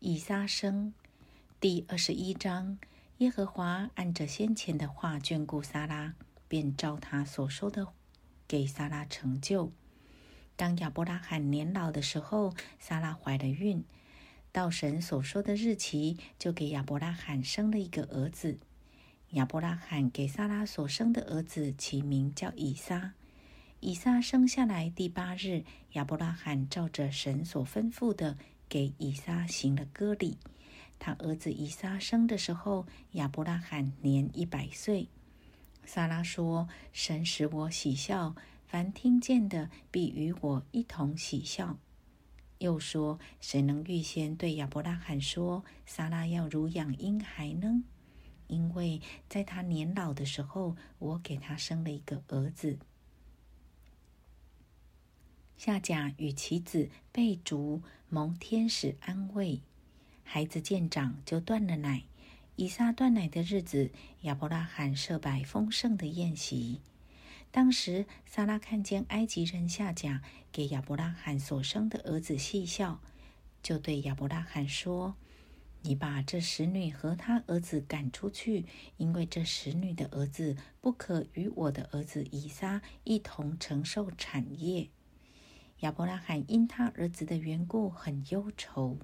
以撒生第二十一章，耶和华按着先前的话眷顾撒拉，便照他所说的给撒拉成就。当亚伯拉罕年老的时候，撒拉怀了孕，到神所说的日期，就给亚伯拉罕生了一个儿子。亚伯拉罕给撒拉所生的儿子起名叫以撒。以撒生下来第八日，亚伯拉罕照着神所吩咐的。给以撒行了割礼。他儿子以撒生的时候，亚伯拉罕年一百岁。撒拉说：“神使我喜笑，凡听见的必与我一同喜笑。”又说：“谁能预先对亚伯拉罕说，撒拉要乳养婴孩呢？因为在他年老的时候，我给他生了一个儿子。”夏甲与其子被逐，蒙天使安慰。孩子见长，就断了奶。以撒断奶的日子，亚伯拉罕设摆丰盛的宴席。当时，撒拉看见埃及人夏甲给亚伯拉罕所生的儿子戏笑，就对亚伯拉罕说：“你把这使女和她儿子赶出去，因为这使女的儿子不可与我的儿子以撒一同承受产业。”亚伯拉罕因他儿子的缘故很忧愁。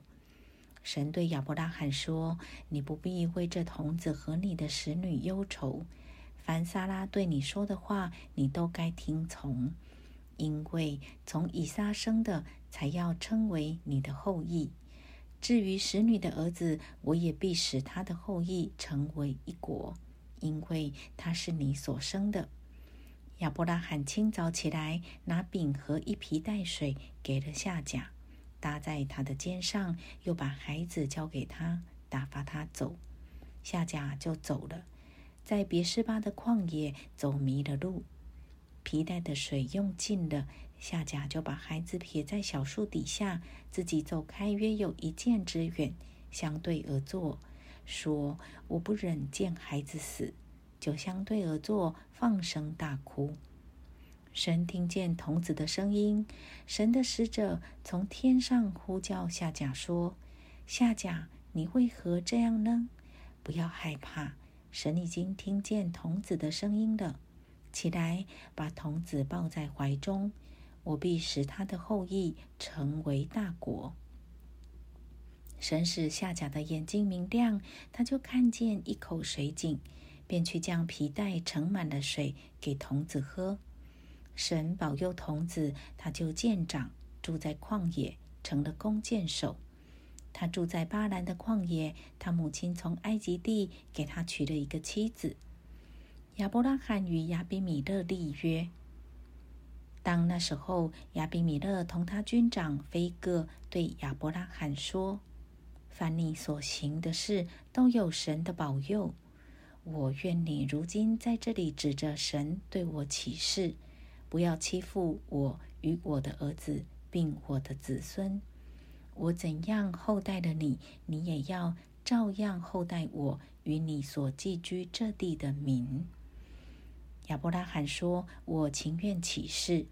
神对亚伯拉罕说：“你不必为这童子和你的使女忧愁。凡撒拉对你说的话，你都该听从，因为从以撒生的才要称为你的后裔。至于使女的儿子，我也必使他的后裔成为一国，因为他是你所生的。”亚伯拉罕清早起来，拿饼和一皮带水给了夏甲，搭在他的肩上，又把孩子交给他，打发他走。夏甲就走了，在别是巴的旷野走迷了路，皮带的水用尽了，夏甲就把孩子撇在小树底下，自己走开约有一箭之远，相对而坐，说：“我不忍见孩子死。”就相对而坐，放声大哭。神听见童子的声音，神的使者从天上呼叫夏甲说：“夏甲，你为何这样呢？不要害怕，神已经听见童子的声音了。起来，把童子抱在怀中，我必使他的后裔成为大国。”神使夏甲的眼睛明亮，他就看见一口水井。便去将皮带盛满了水给童子喝。神保佑童子，他就见长，住在旷野，成了弓箭手。他住在巴兰的旷野，他母亲从埃及地给他娶了一个妻子。亚伯拉罕与亚比米勒立约。当那时候，亚比米勒同他军长菲戈对亚伯拉罕说：“凡你所行的事，都有神的保佑。”我愿你如今在这里指着神对我起誓，不要欺负我与我的儿子，并我的子孙。我怎样厚待了你，你也要照样厚待我与你所寄居这地的民。亚伯拉罕说：“我情愿起誓。”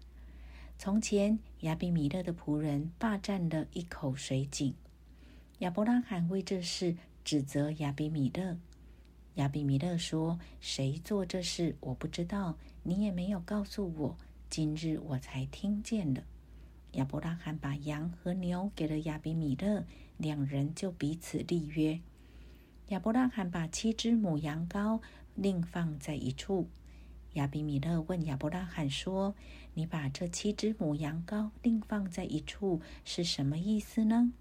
从前亚比米勒的仆人霸占了一口水井，亚伯拉罕为这事指责亚比米勒。亚比米勒说：“谁做这事，我不知道，你也没有告诉我。今日我才听见了。”亚伯拉罕把羊和牛给了亚比米勒，两人就彼此立约。亚伯拉罕把七只母羊羔另放在一处。亚比米勒问亚伯拉罕说：“你把这七只母羊羔另放在一处是什么意思呢？”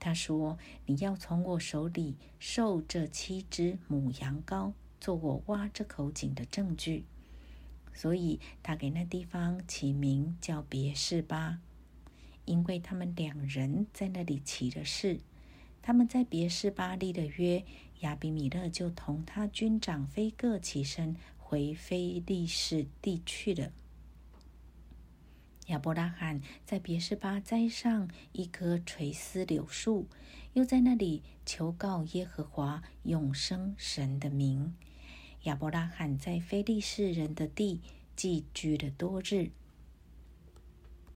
他说：“你要从我手里受这七只母羊羔，做我挖这口井的证据。”所以，他给那地方起名叫别是巴，因为他们两人在那里起的誓。他们在别是巴立的约，亚比米勒就同他军长菲各起身回非利士地去了。亚伯拉罕在别是巴栽上一棵垂丝柳树，又在那里求告耶和华永生神的名。亚伯拉罕在非利士人的地寄居了多日。